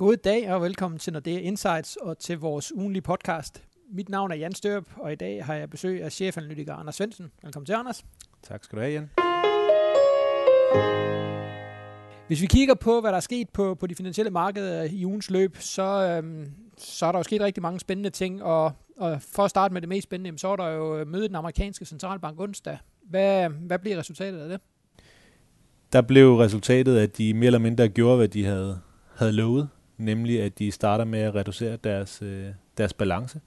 God dag og velkommen til Nordea Insights og til vores ugenlige podcast. Mit navn er Jan Størp, og i dag har jeg besøg af chefanalytiker Anders Svendsen. Velkommen til, Anders. Tak skal du have, Jan. Hvis vi kigger på, hvad der er sket på, på de finansielle markeder i ugens løb, så, øhm, så er der jo sket rigtig mange spændende ting, og, og for at starte med det mest spændende, så er der jo mødet den amerikanske centralbank onsdag. Hvad, hvad bliver resultatet af det? Der blev resultatet, at de mere eller mindre gjorde, hvad de havde, havde lovet, nemlig at de starter med at reducere deres, øh, deres balance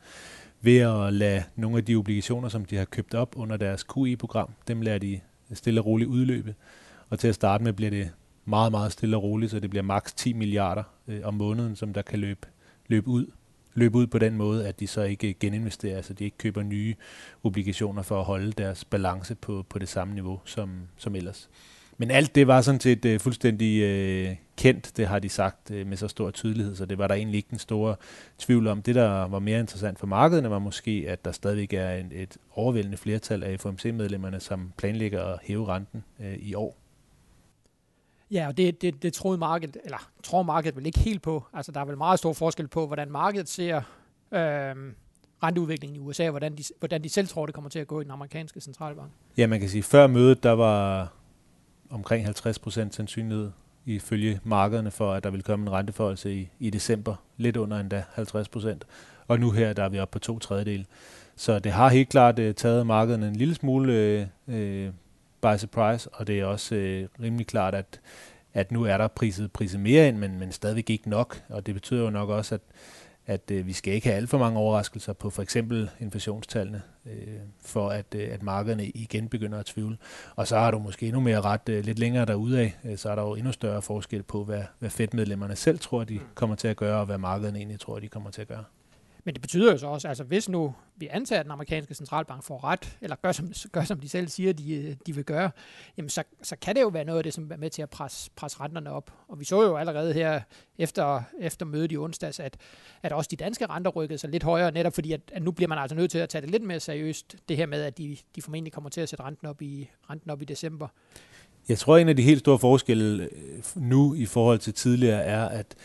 ved at lade nogle af de obligationer, som de har købt op under deres QE-program, dem lader de stille og roligt udløbe. Og til at starte med bliver det meget, meget stille og roligt, så det bliver maks 10 milliarder øh, om måneden, som der kan løbe, løbe ud løbe ud på den måde, at de så ikke geninvesterer, så de ikke køber nye obligationer for at holde deres balance på, på det samme niveau som, som ellers. Men alt det var sådan set uh, fuldstændig uh, kendt, det har de sagt uh, med så stor tydelighed, så det var der egentlig ikke den store tvivl om. Det, der var mere interessant for markederne, var måske, at der stadigvæk er en, et overvældende flertal af FOMC-medlemmerne, som planlægger at hæve renten uh, i år. Ja, og det, det, det troede markedet, eller tror markedet vel ikke helt på. Altså, der er vel meget stor forskel på, hvordan markedet ser øh, renteudviklingen i USA, hvordan de, hvordan de selv tror, det kommer til at gå i den amerikanske centralbank. Ja, man kan sige, før mødet, der var omkring 50 procent sandsynlighed ifølge markederne for, at der vil komme en renteforholdelse i, i december. Lidt under endda 50 procent. Og nu her, der er vi oppe på to tredjedel. Så det har helt klart uh, taget markederne en lille smule uh, by surprise, og det er også uh, rimelig klart, at, at nu er der priset, priset mere ind, men, men stadigvæk ikke nok. Og det betyder jo nok også, at at øh, vi skal ikke have alt for mange overraskelser på for eksempel inflationstallene, øh, for at, øh, at markederne igen begynder at tvivle. Og så har du måske endnu mere ret øh, lidt længere derude af, øh, så er der jo endnu større forskel på, hvad, hvad Fed-medlemmerne selv tror, de mm. kommer til at gøre, og hvad markederne egentlig tror, de kommer til at gøre. Men det betyder jo så også, altså hvis nu vi antager, at den amerikanske centralbank får ret, eller gør som, gør, som de selv siger, de, de vil gøre, jamen så, så kan det jo være noget af det, som er med til at presse, presse renterne op. Og vi så jo allerede her efter, efter mødet i onsdags, at, at også de danske renter rykkede sig lidt højere, netop fordi, at, at nu bliver man altså nødt til at tage det lidt mere seriøst, det her med, at de, de formentlig kommer til at sætte renten op i, renten op i december. Jeg tror, en af de helt store forskelle øh, nu i forhold til tidligere er, at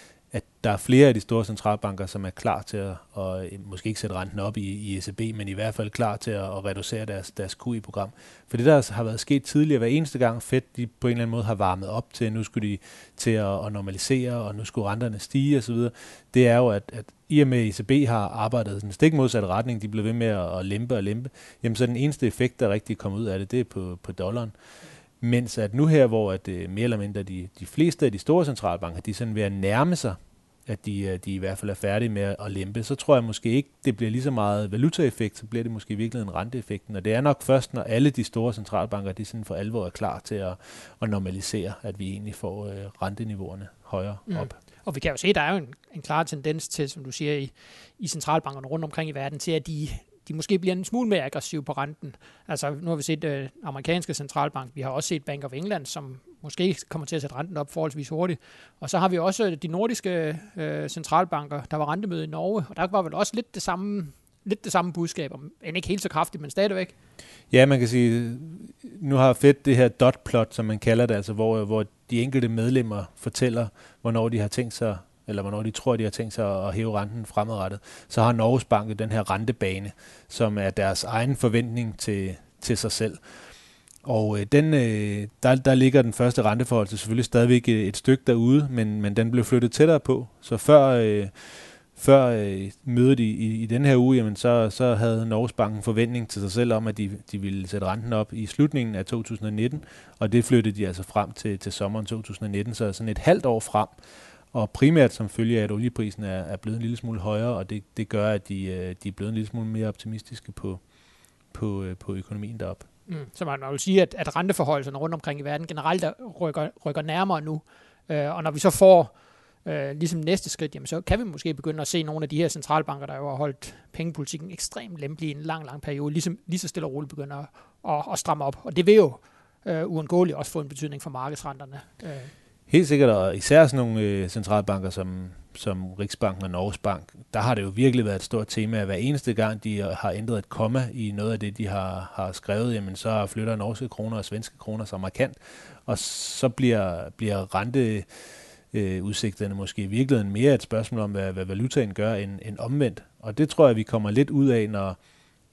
der er flere af de store centralbanker, som er klar til at, og øh, måske ikke sætte renten op i, i ECB, men i hvert fald klar til at, at reducere deres, deres QE-program. For det, der altså har været sket tidligere, hver eneste gang Fed de på en eller anden måde har varmet op til, at nu skulle de til at, at normalisere, og nu skulle renterne stige osv., det er jo, at, at i og med ECB har arbejdet i den stik modsatte retning, de blev ved med at, at lempe og lempe, jamen så den eneste effekt, der rigtig kommer ud af det, det er på, på dollaren. Mens at nu her, hvor at, øh, mere eller mindre de, de fleste af de store centralbanker, de er sådan ved at nærme sig, at de, øh, de i hvert fald er færdige med at lempe, så tror jeg måske ikke, det bliver lige så meget valutaeffekt, så bliver det måske virkelig en renteeffekten. Og det er nok først, når alle de store centralbanker, de sådan for alvor er klar til at, at normalisere, at vi egentlig får uh, renteniveauerne højere mm. op. Og vi kan jo se, at der er jo en, en klar tendens til, som du siger, i, i centralbankerne rundt omkring i verden, til at de, de måske bliver en smule mere aggressive på renten. Altså nu har vi set øh, amerikanske centralbank, vi har også set Bank of England, som måske kommer til at sætte renten op forholdsvis hurtigt. Og så har vi også øh, de nordiske øh, centralbanker, der var rentemøde i Norge, og der var vel også lidt det samme lidt det samme budskab, end ikke helt så kraftigt, men stadigvæk. Ja, man kan sige, nu har Fed det her dot plot, som man kalder det, altså hvor, hvor de enkelte medlemmer fortæller, hvornår de har tænkt sig eller hvornår de tror, de har tænkt sig at hæve renten fremadrettet, så har Norges Bank den her rentebane, som er deres egen forventning til, til sig selv. Og øh, den, øh, der, der ligger den første renteforhold selvfølgelig stadigvæk et, et stykke derude, men, men den blev flyttet tættere på. Så før, øh, før øh, mødet i, i, i den her uge, jamen så, så havde Norges Bank en forventning til sig selv om, at de, de ville sætte renten op i slutningen af 2019, og det flyttede de altså frem til, til sommeren 2019, så sådan et halvt år frem. Og primært som følge af, at olieprisen er, er blevet en lille smule højere, og det, det gør, at de, øh, de er blevet en lille smule mere optimistiske på, på, øh, på økonomien deroppe. Mm. Så man vil sige, at, at renteforholdene rundt omkring i verden generelt rykker, rykker nærmere nu. Øh, og når vi så får øh, ligesom næste skridt, jamen, så kan vi måske begynde at se nogle af de her centralbanker, der jo har holdt pengepolitikken ekstremt lempelig i en lang, lang periode, ligesom, lige så stille og roligt begynder at, at, at stramme op. Og det vil jo øh, uundgåeligt også få en betydning for markedsrenterne. Øh. Helt sikkert, og især sådan nogle øh, centralbanker som, som Riksbanken og Norges Bank, der har det jo virkelig været et stort tema, at hver eneste gang de har ændret et komma i noget af det, de har, har skrevet, jamen så flytter norske kroner og svenske kroner så markant, og så bliver, bliver rente øh, udsigterne måske i virkeligheden mere et spørgsmål om, hvad, hvad valutaen gør, end, end omvendt. Og det tror jeg, vi kommer lidt ud af, når,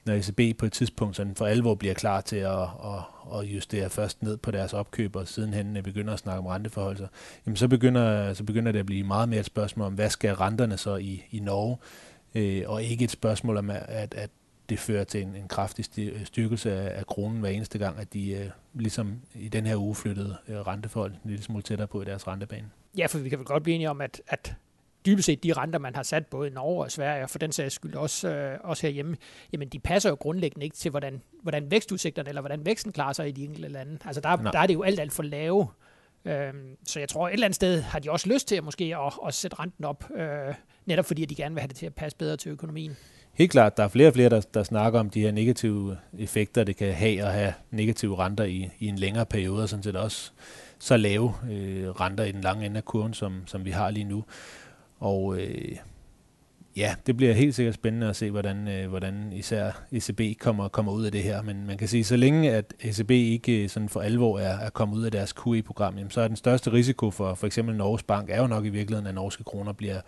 når ECB på et tidspunkt sådan for alvor bliver klar til at, at, at justere først ned på deres opkøb, og sidenhen øh, begynder at snakke om renteforhold, jamen så begynder, så begynder det at blive meget mere et spørgsmål om, hvad skal renterne så i, i Norge, øh, og ikke et spørgsmål om, at, at det fører til en, en kraftig styrkelse af, af kronen hver eneste gang, at de øh, ligesom i den her uge flyttede øh, renteforhold en lille smule tættere på i deres rentebane. Ja, for vi kan vel godt blive enige om, at, at dybest set de renter, man har sat både i Norge og Sverige, og for den sags skyld også, øh, også herhjemme, jamen de passer jo grundlæggende ikke til, hvordan, hvordan vækstudsigterne eller hvordan væksten klarer sig i de enkelte lande. Altså der, der er det jo alt, alt for lave. Øhm, så jeg tror, et eller andet sted har de også lyst til at måske at, at sætte renten op, øh, netop fordi at de gerne vil have det til at passe bedre til økonomien. Helt klart, der er flere og flere, der, der snakker om de her negative effekter, det kan have at have negative renter i, i en længere periode, og sådan set også så lave øh, renter i den lange ende af kurven, som, som vi har lige nu. Og øh, ja, det bliver helt sikkert spændende at se, hvordan, øh, hvordan især ECB kommer, kommer ud af det her. Men man kan sige, så længe at ECB ikke øh, sådan for alvor er, er kommet ud af deres QE-program, jamen, så er den største risiko for for eksempel Norges Bank, er jo nok i virkeligheden, at norske kroner bliver,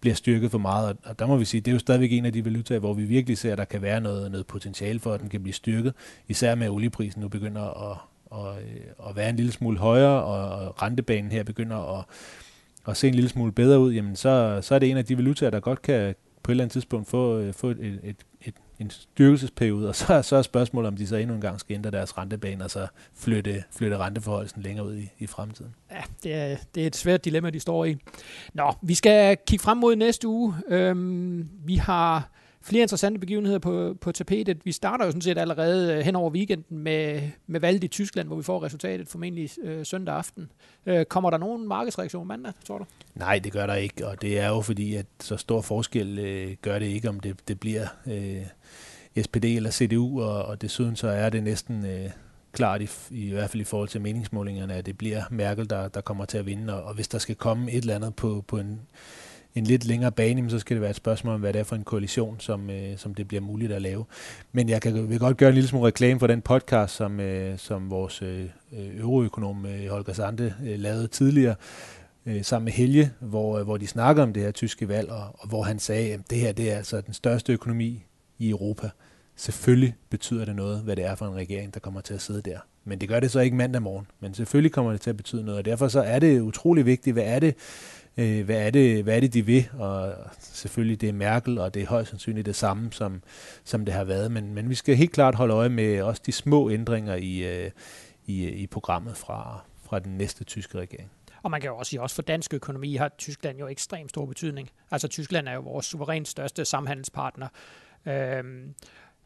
bliver styrket for meget. Og der må vi sige, det er jo stadigvæk en af de valutaer, hvor vi virkelig ser, at der kan være noget, noget potentiale for, at den kan blive styrket. Især med olieprisen nu begynder at, og, øh, at være en lille smule højere, og rentebanen her begynder at, og se en lille smule bedre ud, jamen så, så er det en af de valutaer, der godt kan på et eller andet tidspunkt få, øh, få et, et, et, et, en styrkelsesperiode, og så, så er spørgsmålet, om de så endnu en gang skal ændre deres rentebane, og så flytte, flytte renteforholdelsen længere ud i, i fremtiden. Ja, det er, det er et svært dilemma, de står i. Nå, vi skal kigge frem mod næste uge. Øhm, vi har flere interessante begivenheder på, på tapetet. Vi starter jo sådan set allerede øh, hen over weekenden med, med valget i Tyskland, hvor vi får resultatet formentlig øh, søndag aften. Øh, kommer der nogen markedsreaktion mandag, tror du? Nej, det gør der ikke, og det er jo fordi, at så stor forskel øh, gør det ikke, om det, det bliver øh, SPD eller CDU, og, og desuden så er det næsten... Øh, klart, i, i hvert fald i forhold til meningsmålingerne, at det bliver Merkel, der, der kommer til at vinde, og, og hvis der skal komme et eller andet på, på en, en lidt længere bane, så skal det være et spørgsmål om, hvad det er for en koalition, som, øh, som det bliver muligt at lave. Men jeg kan, vil godt gøre en lille smule reklame for den podcast, som, øh, som vores øh, øh euroøkonom øh, Holger Sande øh, lavede tidligere, øh, sammen med Helge, hvor, øh, hvor de snakker om det her tyske valg, og, og hvor han sagde, at det her det er altså den største økonomi i Europa. Selvfølgelig betyder det noget, hvad det er for en regering, der kommer til at sidde der. Men det gør det så ikke mandag morgen. Men selvfølgelig kommer det til at betyde noget, og derfor så er det utrolig vigtigt, hvad er det, øh, hvad, er det, hvad er det, de vil, og selvfølgelig det er Merkel, og det er højst sandsynligt det samme, som, som det har været, men, men vi skal helt klart holde øje med også de små ændringer i, øh, i, øh, i programmet fra, fra den næste tyske regering. Og man kan jo også sige, også for dansk økonomi har Tyskland jo ekstremt stor betydning. Altså Tyskland er jo vores suverænt største samhandelspartner. Øhm,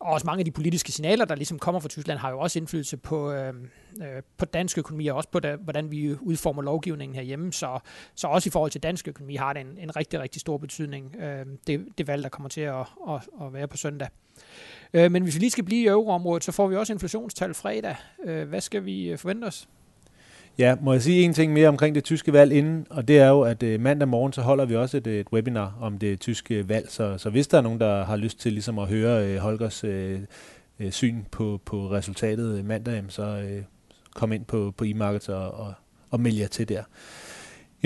og også mange af de politiske signaler, der ligesom kommer fra Tyskland, har jo også indflydelse på, øhm, øh, på dansk økonomi, og også på, da, hvordan vi udformer lovgivningen herhjemme. Så, så også i forhold til dansk økonomi har det en, en rigtig, rigtig stor betydning, øh, det, det valg, der kommer til at, at, at være på søndag. Øh, men hvis vi lige skal blive i euroområdet, så får vi også inflationstal fredag. Øh, hvad skal vi øh, forvente os? Ja, må jeg sige en ting mere omkring det tyske valg inden, og det er jo, at øh, mandag morgen, så holder vi også et, øh, et webinar om det tyske valg, så, så hvis der er nogen, der har lyst til ligesom at høre øh, Holgers øh, øh, syn på, på resultatet mandag, så øh, kom ind på, på e-markets og, og, og meld jer til der.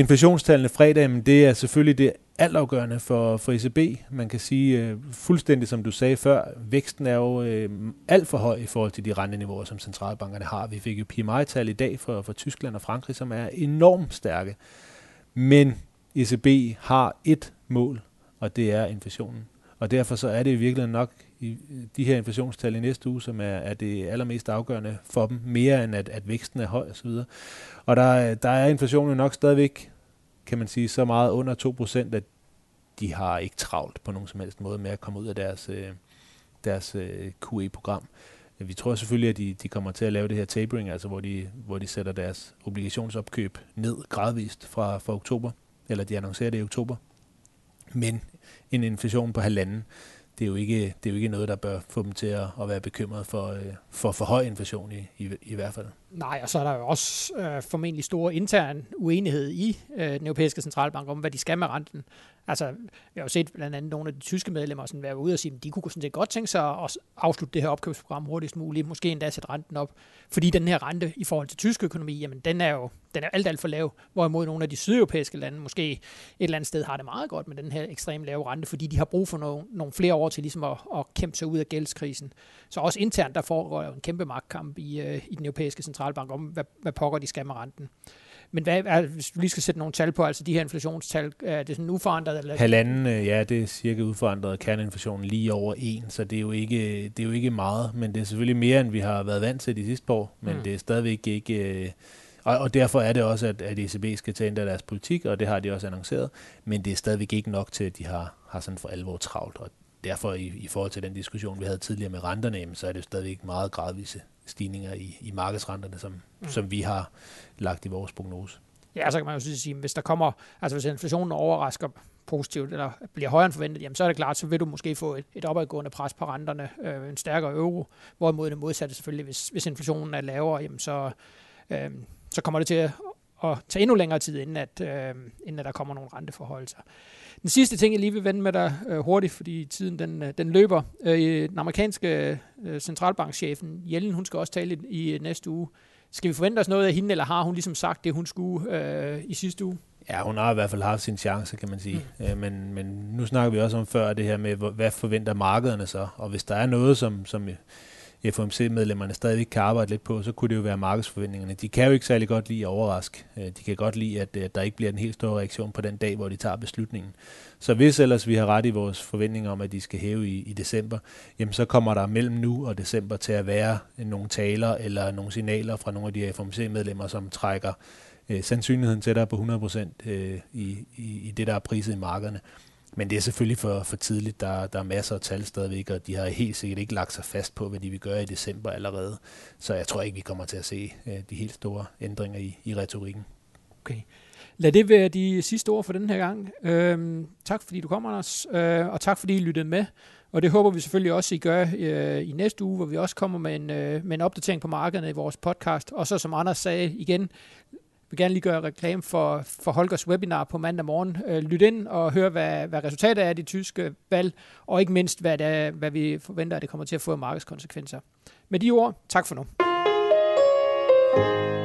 Inflationstallene fredag, men det er selvfølgelig det altafgørende for, for ECB. Man kan sige uh, fuldstændig som du sagde før, væksten er jo øh, alt for høj i forhold til de renteniveauer, som centralbankerne har. Vi fik jo PMI-tal i dag for, for Tyskland og Frankrig, som er enormt stærke. Men ECB har et mål, og det er inflationen. Og derfor så er det i virkeligheden nok i øh, de her inflationstal i næste uge, som er, er det allermest afgørende for dem, mere end at, at væksten er høj osv. Og der, øh, der er inflationen nok stadigvæk kan man sige, så meget under 2%, at de har ikke travlt på nogen som helst måde med at komme ud af deres, øh, deres QE-program. Vi tror selvfølgelig, at de, de kommer til at lave det her tapering, altså hvor de, hvor de sætter deres obligationsopkøb ned gradvist fra, fra oktober, eller de annoncerer det i oktober. Men en inflation på halvanden, det er jo ikke, det er jo ikke noget, der bør få dem til at, at være bekymret for, øh, for for høj inflation i, i, i hvert fald. Nej, og så er der jo også øh, formentlig stor intern uenighed i øh, den europæiske centralbank om, hvad de skal med renten. Altså, vi har jo set blandt andet nogle af de tyske medlemmer sådan være ude og sige, at de kunne sådan set godt tænke sig at afslutte det her opkøbsprogram hurtigst muligt, måske endda sætte renten op, fordi den her rente i forhold til tysk økonomi, jamen den er jo den er alt, alt for lav, hvorimod nogle af de sydeuropæiske lande måske et eller andet sted har det meget godt med den her ekstremt lave rente, fordi de har brug for nogle, nogle flere år til ligesom at, at kæmpe sig ud af gældskrisen. Så også internt, der foregår jo en kæmpe magtkamp i, øh, i den europæiske centralbank om, hvad, hvad pokker de skal med renten. Men hvad, er, hvis du lige skal sætte nogle tal på, altså de her inflationstal, er det sådan uforandret? Eller? Halvanden, øh, ja, det er cirka uforandret. Kerneinflationen lige over en, så det er, jo ikke, det er jo ikke meget, men det er selvfølgelig mere, end vi har været vant til de sidste år, men mm. det er stadigvæk ikke... Øh, og, og derfor er det også, at, at ECB skal tage ændre deres politik, og det har de også annonceret, men det er stadigvæk ikke nok til, at de har, har sådan for alvor travlt, og derfor i, i forhold til den diskussion, vi havde tidligere med renterne, så er det jo stadigvæk meget gradvise stigninger i, i markedsrenterne, som, mm. som vi har lagt i vores prognose. Ja, så kan man jo sige, hvis der kommer, altså hvis inflationen overrasker positivt, eller bliver højere end forventet, jamen så er det klart, så vil du måske få et, et opadgående pres på renterne, øh, en stærkere euro, hvorimod det modsatte selvfølgelig, hvis, hvis inflationen er lavere, jamen så, øh, så kommer det til at, at tage endnu længere tid, inden at, øh, inden at der kommer nogle renteforhold. Den sidste ting, jeg lige vil vende med dig øh, hurtigt, fordi tiden den, øh, den løber. Øh, den amerikanske øh, centralbankchefen, Jellen, hun skal også tale i, i næste uge. Skal vi forvente os noget af hende, eller har hun ligesom sagt det, hun skulle øh, i sidste uge? Ja, hun har i hvert fald haft sin chance, kan man sige. Mm. Øh, men, men nu snakker vi også om før det her med, hvad forventer markederne så? Og hvis der er noget, som, som FOMC-medlemmerne stadigvæk kan arbejde lidt på, så kunne det jo være markedsforventningerne. De kan jo ikke særlig godt lide at overraske. Øh, de kan godt lide, at der ikke bliver en helt stor reaktion på den dag, hvor de tager beslutningen. Så hvis ellers vi har ret i vores forventninger om, at de skal hæve i, i december, jamen så kommer der mellem nu og december til at være nogle taler eller nogle signaler fra nogle af de FOMC-medlemmer, som trækker øh, sandsynligheden tættere på 100% øh, i, i, i det, der er priset i markederne. Men det er selvfølgelig for, for tidligt. Der, der er masser af tal stadigvæk, og de har helt sikkert ikke lagt sig fast på, hvad de vil gøre i december allerede. Så jeg tror ikke, vi kommer til at se øh, de helt store ændringer i, i retorikken. Okay. Lad det være de sidste ord for den her gang. Øhm, tak fordi du kommer, Anders, øh, og tak fordi I lyttede med. Og det håber vi selvfølgelig også, I gør øh, i næste uge, hvor vi også kommer med en, øh, med en opdatering på markederne i vores podcast. Og så som Anders sagde igen, vil gerne lige gøre reklame for, for Holgers webinar på mandag morgen. Øh, lyt ind og hør, hvad, hvad resultatet er af de tyske valg, og ikke mindst, hvad, det er, hvad vi forventer, at det kommer til at få markedskonsekvenser. Med de ord, tak for nu. thank you